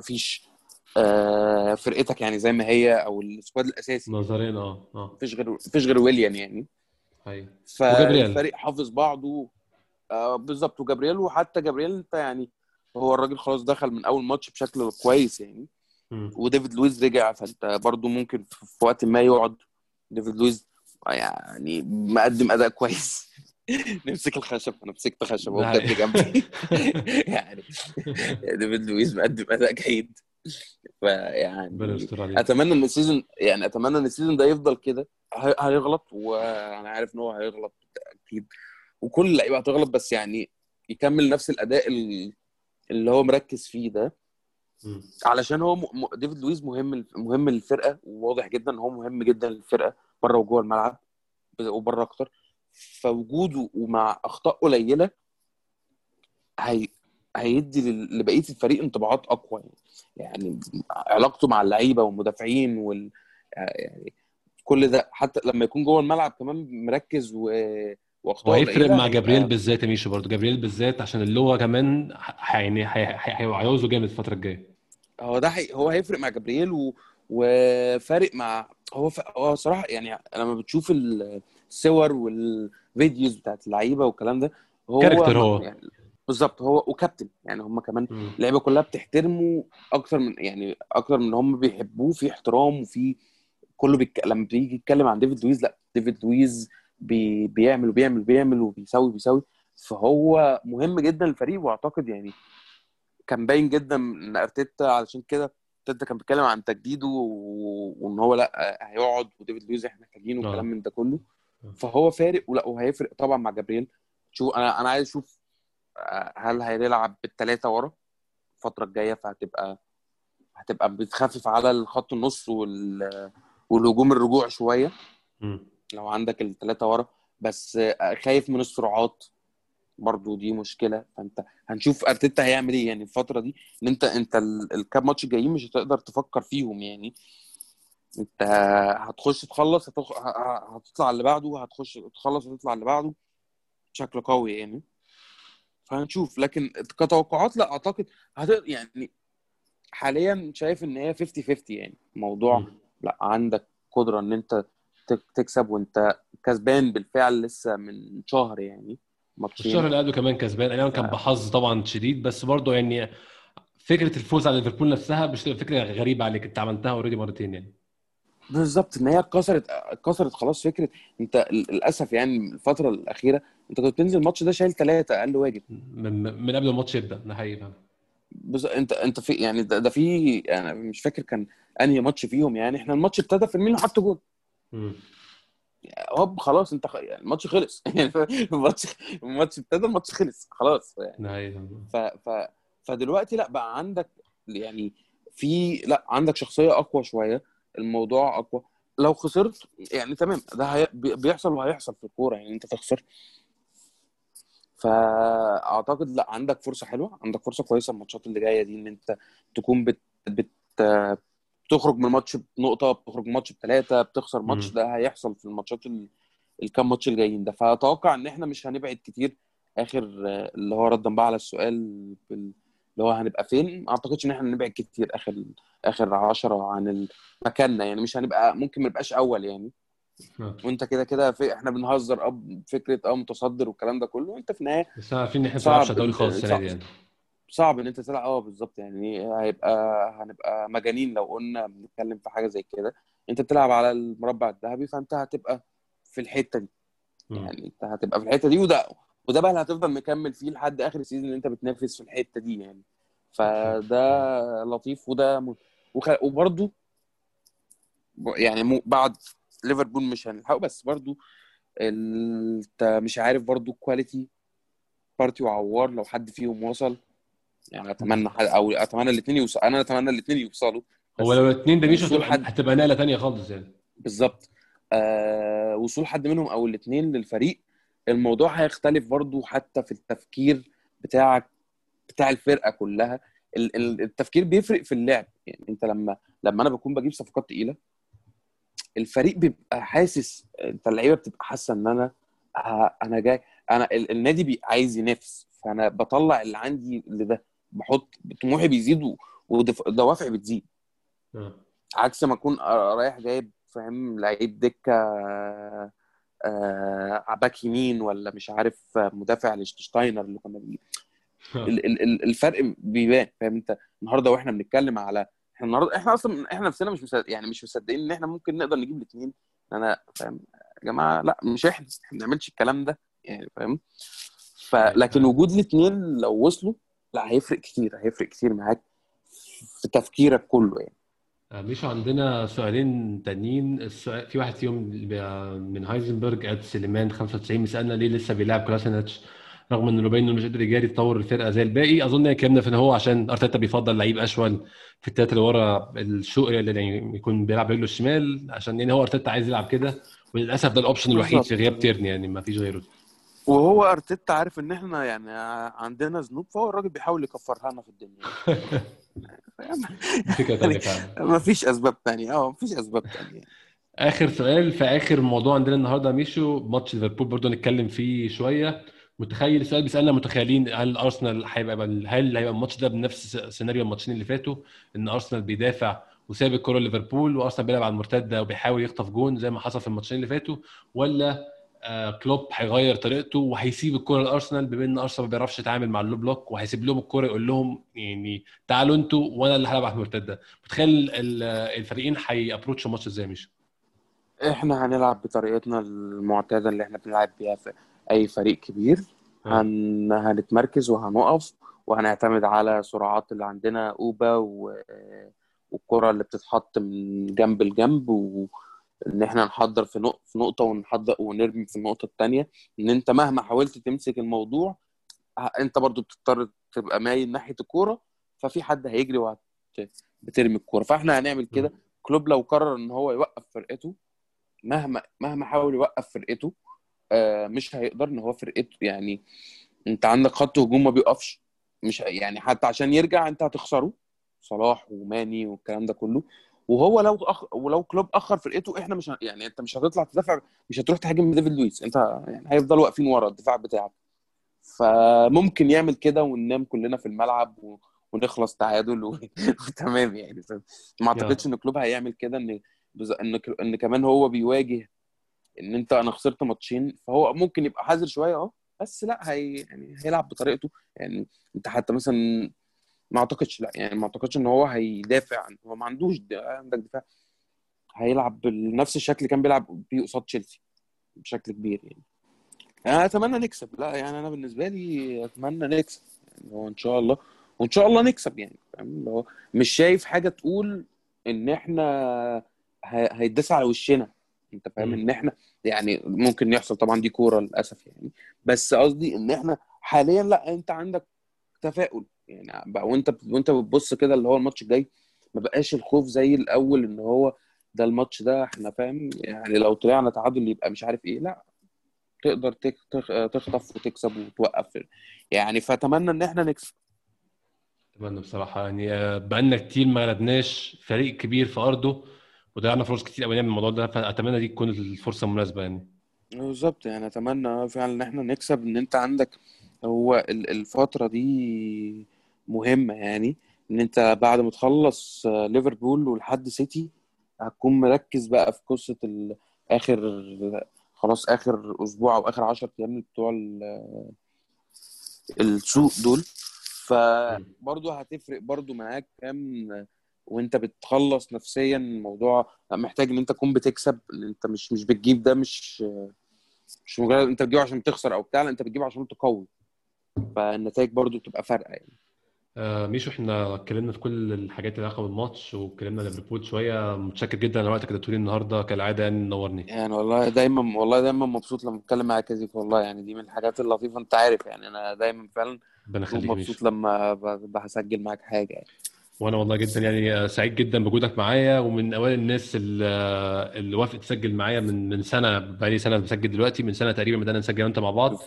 مفيش. آه فرقتك يعني زي ما هي أو ال squad الأساسي. نظريا آه آه. مفيش غير مفيش غير ويليان يعني. أيوه. فالفريق حافظ بعضه. آه بالظبط. وجابرييل وحتى جابرييل انت يعني هو الراجل خلاص دخل من أول ماتش بشكل كويس يعني. وديفيد لويز رجع فانت برضو ممكن في وقت ما يقعد ديفيد لويز يعني مقدم أداء كويس. نمسك الخشب أنا مسكت خشب هو بجد. جنبي. يعني ديفيد لويز مقدم أداء جيد. فيعني أتمنى إن ال season يعني أتمنى إن ال season ده يفضل كده. هي- هيغلط وأنا عارف إن هو هيغلط أكيد. وكل اللعيبة هتغلط بس يعني يكمل نفس الأداء ال- اللي هو مركز فيه ده. علشان هو م... ديفيد لويز مهم مهم للفرقه وواضح جدا إن هو مهم جدا للفرقه بره وجوه الملعب وبره أكتر. فوجوده ومع أخطاء قليلة هي... هيدي. لبقية الفريق انطباعات أقوى يعني. يعني علاقته مع اللعيبة والمدافعين وال يعني كل ده حتى لما يكون جوه الملعب كمان مركز و... وأخطاء وهيفرق مع جابرييل بالذات يا ميشو برضه جابرييل بالذات عشان اللي هو كمان يعني هي- هي- هيعوزه جامد الفترة الجاية هو ده حي... هو هيفرق مع جبريل و... وفارق مع هو ف... هو صراحة يعني لما بتشوف الصور وال videos بتاعت اللعيبة والكلام ده هو character هو. يعني بالظبط هو وكابتن يعني هم كمان. اللعيبة كلها بتحترمه أكتر من يعني أكتر من هم بيحبوه في احترام وفي كله بيك... لما بيجي يتكلم عن ديفيد لويز لأ ديفيد لويز بي... بيعمل وبيعمل وبيعمل وبيسوي بيسوي فهو مهم جدا للفريق وأعتقد يعني كان باين جدا إن أرتيتا علشان كده أرتيتا كان بيتكلم عن تجديده و- وإن هو لأ هيقعد وديفيد لويز إحنا محتاجينه آه. وكلام من ده كله آه. فهو فارق ولأ وهيفرق طبعا مع جبريل شو أنا أنا عايز أشوف هل هيلعب بالثلاثه ورا الفترة الجاية؟ فهتبقى هتبقى بتخفف على الخط النص وال والهجوم الرجوع شوية. مم. لو عندك الثلاثه ورا. بس خايف من السرعات. برضو دي مشكلة. فأنت هنشوف أرتيتا هيعمل إيه يعني الفترة دي. إن انت أنت ال- الكام ماتش الجايين مش هتقدر تفكر فيهم يعني. أنت هتخش تخلص هتخ... هتطلع اللي بعده هتخش تخلص وتطلع اللي بعده. بشكل قوي يعني. فهنشوف. لكن كتوقعات لا أعتقد هت... يعني حاليا شايف إن هي 50 50 يعني. موضوع مم. لا عندك قدرة إن أنت تك- تكسب وأنت كسبان بالفعل لسه من شهر يعني. ماتشين. الشهر اللي قبله كمان كسبان. أيام كان بحظ طبعا شديد بس برضه يعني فكرة الفوز على ليفربول نفسها مش فكرة غريبة عليك. أنت عملتها already مرتين يعني. بالظبط. إن هي اتكسرت اتكسرت خلاص فكرة. أنت للأسف يعني الفترة الأخيرة انت كنت بتنزل الماتش ده شايل ثلاثة أقل واجب من, من قبل الماتش يبدأ ده حقيقي. بز... انت انت في يعني ده, ده في أنا مش فاكر كان أنهي ماتش فيهم يعني إحنا الماتش ابتدى فيرمينيو حط جول. هوب خلاص انت خ... يعني الماتش خلص يعني الماتش الماتش ابتدى الماتش خلص خلاص يعني. ف... ف... فدلوقتي لا بقى عندك يعني في لا عندك شخصية أقوى شوية الموضوع أقوى لو خسرت يعني تمام ده هي... بي- بيحصل وهيحصل في الكورة يعني أنت تخسر فأعتقد لأ عندك فرصة حلوة عندك فرصة كويسة الماتشات اللي جاية دي إن أنت تكون بت... بت... بتخرج من الماتش بنقطة بتخرج من الماتش بثلاثه بتخسر ماتش. ده هيحصل في الماتشات ال... الكام ماتش الجايين ده فأتوقع إن إحنا مش هنبعد كتير آخر اللي هو ردا بقى على السؤال بال- اللي هو هنبقى فين ما أعتقدش إن إحنا نبعد كتير آخر آخر 10 عن مكاننا يعني مش هنبقى ممكن ما نبقاش أول يعني. وانت كده كده في إحنا بنهزر آه فكرة آه متصدر والكلام ده كله وانت في النهاية بس عارفين ان إحنا ما صعب بنلعبش الدوري خالص السنة صعب دي يعني. صعب إن أنت تلعب. آه بالظبط. يعني هيبقى هنبقى مجانين لو قلنا بنتكلم في حاجة زي كده. أنت بتلعب على المربع الذهبي فأنت هتبقى في الحتة دي. يعني أنت هتبقى في الحتة دي وده وده بقى اللي هتفضل مكمل فيه لحد آخر ال season اللي أنت بتنافس في الحتة دي يعني. فده لطيف وده م... وخ... وبرده يعني. بعد ليفربول مش هنلحقه بس برضو انت مش عارف برضو quality بارتي وعوار لو حد فيهم وصل. يعني أتمنى حد أو أتمنى الاثنين يوصلوا أنا أتمنى الاثنين يوصلوا. هو لو اتنين ده مش هتبقى حد هتبقى نقلة تانية خالص يعني. بالظبط. آه وصول حد منهم أو الاثنين للفريق الموضوع هيختلف برضو حتى في التفكير بتاعك بتاع الفرقة كلها. ال- ال- التفكير بيفرق في اللعب. يعني أنت لما لما أنا بكون بجيب صفقات تقيلة الفريق بيبقى حاسس انت اللعيبة بتبقى حاسة ان أنا أنا جاي أنا ال- النادي بي عايز ينافس فانا بطلع اللي عندي لده بحط طموحي بيزيد و- ودف- دوافعي بتزيد. آه. عكس ما اكون رايح جايب فاهم لعيب دكة آه، باك يمين ولا مش عارف مدافع لشتاينر اللي كنا بنجيب الفرق بيبان فاهم انت؟ النهارده وإحنا بنتكلم على إحنا النهارده إحنا أصلا إحنا نفسنا مش مصدق يعني مش مصدقين إن إحنا ممكن نقدر نجيب الاثنين أنا فاهم يا جماعة لا مش إحنا إحنا ما بنعملش الكلام ده يعني فاهم؟ فلكن وجود الاثنين لو وصلوا لا هيفرق كتير هيفرق كتير معاك في تفكيرك كله يعني. آه، مش عندنا سؤالين تانيين. السؤال في واحد فيهم من هايزنبرج at سليمان 95 بيسالنا ليه لسه بيلعب كولاسيناتش رغم إن مبين إنه مش قادر يجاري تطور الفرقة زي الباقي أظن اتكلمنا في إن هو عشان أرتيتا بيفضل لعيب أشول في التلاتة اللي ورا أشول اللي يعني يكون بيلعب رجله الشمال عشان يعني هو أرتيتا عايز يلعب كده وللأسف ده ال option الوحيد في. غياب تيرني يعني ما فيش غيره. وهو أرتيتا عارف إن إحنا يعني عندنا ذنوب فهو الراجل بيحاول يكفرها لنا في الدنيا. فكرة تانية فعلا. ما فيش أسباب تانية آه ما فيش أسباب تانية. آخر سؤال في آخر موضوع عندنا النهارده ميشو ماتش ليفربول برضه نتكلم فيه شوية. متخيل السؤال بيسألنا متخيلين هل ارسنال هيبقى هل هيبقى الماتش ده بنفس سيناريو الماتشين اللي فاتوا؟ إن أرسنال بيدافع وساب الكره لليفربول وأرسنال بيلعب على المرتدة وبيحاول يخطف جون زي ما حصل في الماتشين اللي فاتوا ولا آه كلوب هيغير طريقته وهيسيب الكرة لأرسنال بما إن أرسنال ما بيعرفش يتعامل مع ال low block وهيسيب لهم الكرة يقول لهم يعني تعالوا أنتوا وأنا اللي هلعب على المرتدة. متخيل ال- الفريقين هي approach وا الماتش إزاي ميشو؟ إحنا هنلعب بطريقتنا المعتادة اللي إحنا بنلعب بيها في أي فريق كبير هن... هنتمركز وهنقف وهنعتمد على سرعات اللي عندنا أوبا و... والكرة اللي بتتحط من جنب لجنب وان إحنا نحضر في نقطه في نقطة ونحضر ونرمي في النقطة الثانية إن أنت مهما حاولت تمسك الموضوع أنت برضو بتضطر تبقى مايل ناحية الكورة ففي حد هيجري وهت بترمي الكورة. فإحنا هنعمل كده. كلوب لو قرر إن هو يوقف فرقته مهما مهما حاول يوقف فرقته آه، مش هيقدر ان هو فرقته يعني انت عندك خط هجوم ما بيقفش مش يعني حتى عشان يرجع انت هتخسره صلاح وماني والكلام ده كله وهو لو أخ... ولو كلوب أخر فرقته إحنا مش ه... يعني أنت مش هتطلع تدافع مش هتروح تهاجم ديفيد لويس أنت يعني هيفضلوا واقفين ورا الدفاع بتاعك فممكن يعمل كده وننام كلنا في الملعب و... ونخلص تعادل و... وتمام يعني. ما أعتقدش إن كلوب هيعمل كده إن. إن إن كمان هو بيواجه إن أنت أنا خسرت ماتشين فهو ممكن يبقى حذر شوية آه بس لأ هي يعني هيلعب بطريقته. يعني أنت حتى مثلا ما أعتقدش لأ يعني ما أعتقدش إن هو هيدافع هو ما عندوش عندك دفاع. هيلعب بنفس الشكل اللي كان بيلعب بيه قصاد تشيلسي بشكل كبير يعني. أنا أتمنى نكسب لأ يعني أنا بالنسبة لي أتمنى نكسب. يعني هو إن شاء الله وإن شاء الله نكسب يعني فاهم؟ اللي هو مش شايف حاجة تقول إن إحنا هيتداس على وشنا. انت فاهم. ان إحنا يعني ممكن يحصل طبعا دي كورة للأسف يعني. بس قصدي إن إحنا حاليا لأ أنت عندك تفاؤل. يعني بقى وأنت وأنت بتبص كده اللي هو الماتش الجاي ما بقاش الخوف زي الأول إن هو ده الماتش ده إحنا فاهم؟ يعني لو طلعنا تعادل يبقى مش عارف إيه لأ. تقدر تخطف وتكسب وتوقف. يعني فأتمنى إن إحنا نكسب أتمنى بصراحة. يعني بقالنا كتير ما غلبناش فريق كبير في أرضه. وضيعنا فرص كتير قوي نعمل الموضوع ده فأتمنى دي تكون الفرصة المناسبة يعني. بالظبط يعني أتمنى فعلا إن إحنا نكسب إن أنت عندك هو ال- الفترة دي مهمة يعني إن أنت بعد ما تخلص آه، ليفربول ولحد سيتي هتكون مركز بقى في قصة ال- آخر خلاص آخر أسبوع أو آخر 10 أيام بتوع ال- السوق دول. فبرضه هتفرق برضه معاك فاهم وانت بتخلص نفسيا الموضوع محتاج إن انت تكون بتكسب إن انت مش مش بتجيب ده مش مش مجرد انت بتجيبه عشان تخسر أو بتاع لا انت بتجيبه عشان تقوي. فالنتائج برضو بتبقى فارقة يعني. آه ميشو إحنا اتكلمنا في كل الحاجات اللي علاقة بالماتش واتكلمنا ليفربول شوية. متشكر جدا على وقتك اللي النهارده كالعادة يعني نورني. يعني والله دايما والله دايما مبسوط لما اتكلم معاك يا والله يعني دي من الحاجات اللطيفة أنت عارف يعني أنا دايما فعلا يخليك ميشو مبسوط لما بسجل معاك حاجة يعني. وأنا والله جدا يعني سعيد جدا بوجودك معايا ومن أوائل الناس اللي, وافقت تسجل معايا من من سنة بقالي سنة بسجل دلوقتي من سنة تقريبا بدأنا نسجل انت مع بعض.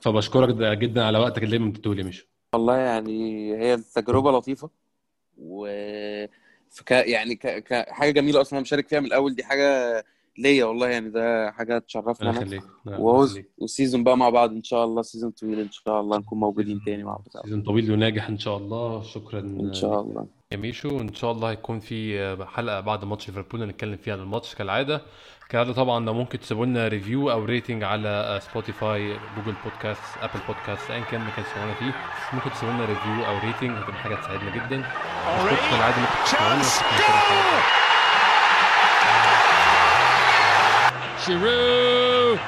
فبشكرك جدا على وقتك اللي بتديه لي ميشو والله يعني هي تجربة لطيفة و فك... يعني ك... كحاجه جميلة أصلا أنا مشارك فيها من الأول. دي حاجة ليا والله يعني ده حاجة تشرفنا أنا. وال season بقى مع بعض إن شاء الله season طويل إن شاء الله نكون موجودين تاني مع بعض. season طويل وناجح إن شاء الله. شكرا إن شاء الله. يا ميشو إن شاء الله هيكون في حلقة بعد ماتش ليفربول نتكلم فيها عن الماتش كالعادة. كالعادة طبعا لو ممكن تسيبوا لنا review أو rating على Spotify Google Podcast Apple Podcast ايا كان مكان تسمعونا فيه. ممكن تسيبوا لنا review أو rating هتبقى حاجة تساعدنا جدا. كالعادة ممكن تسمعونا. Giroud.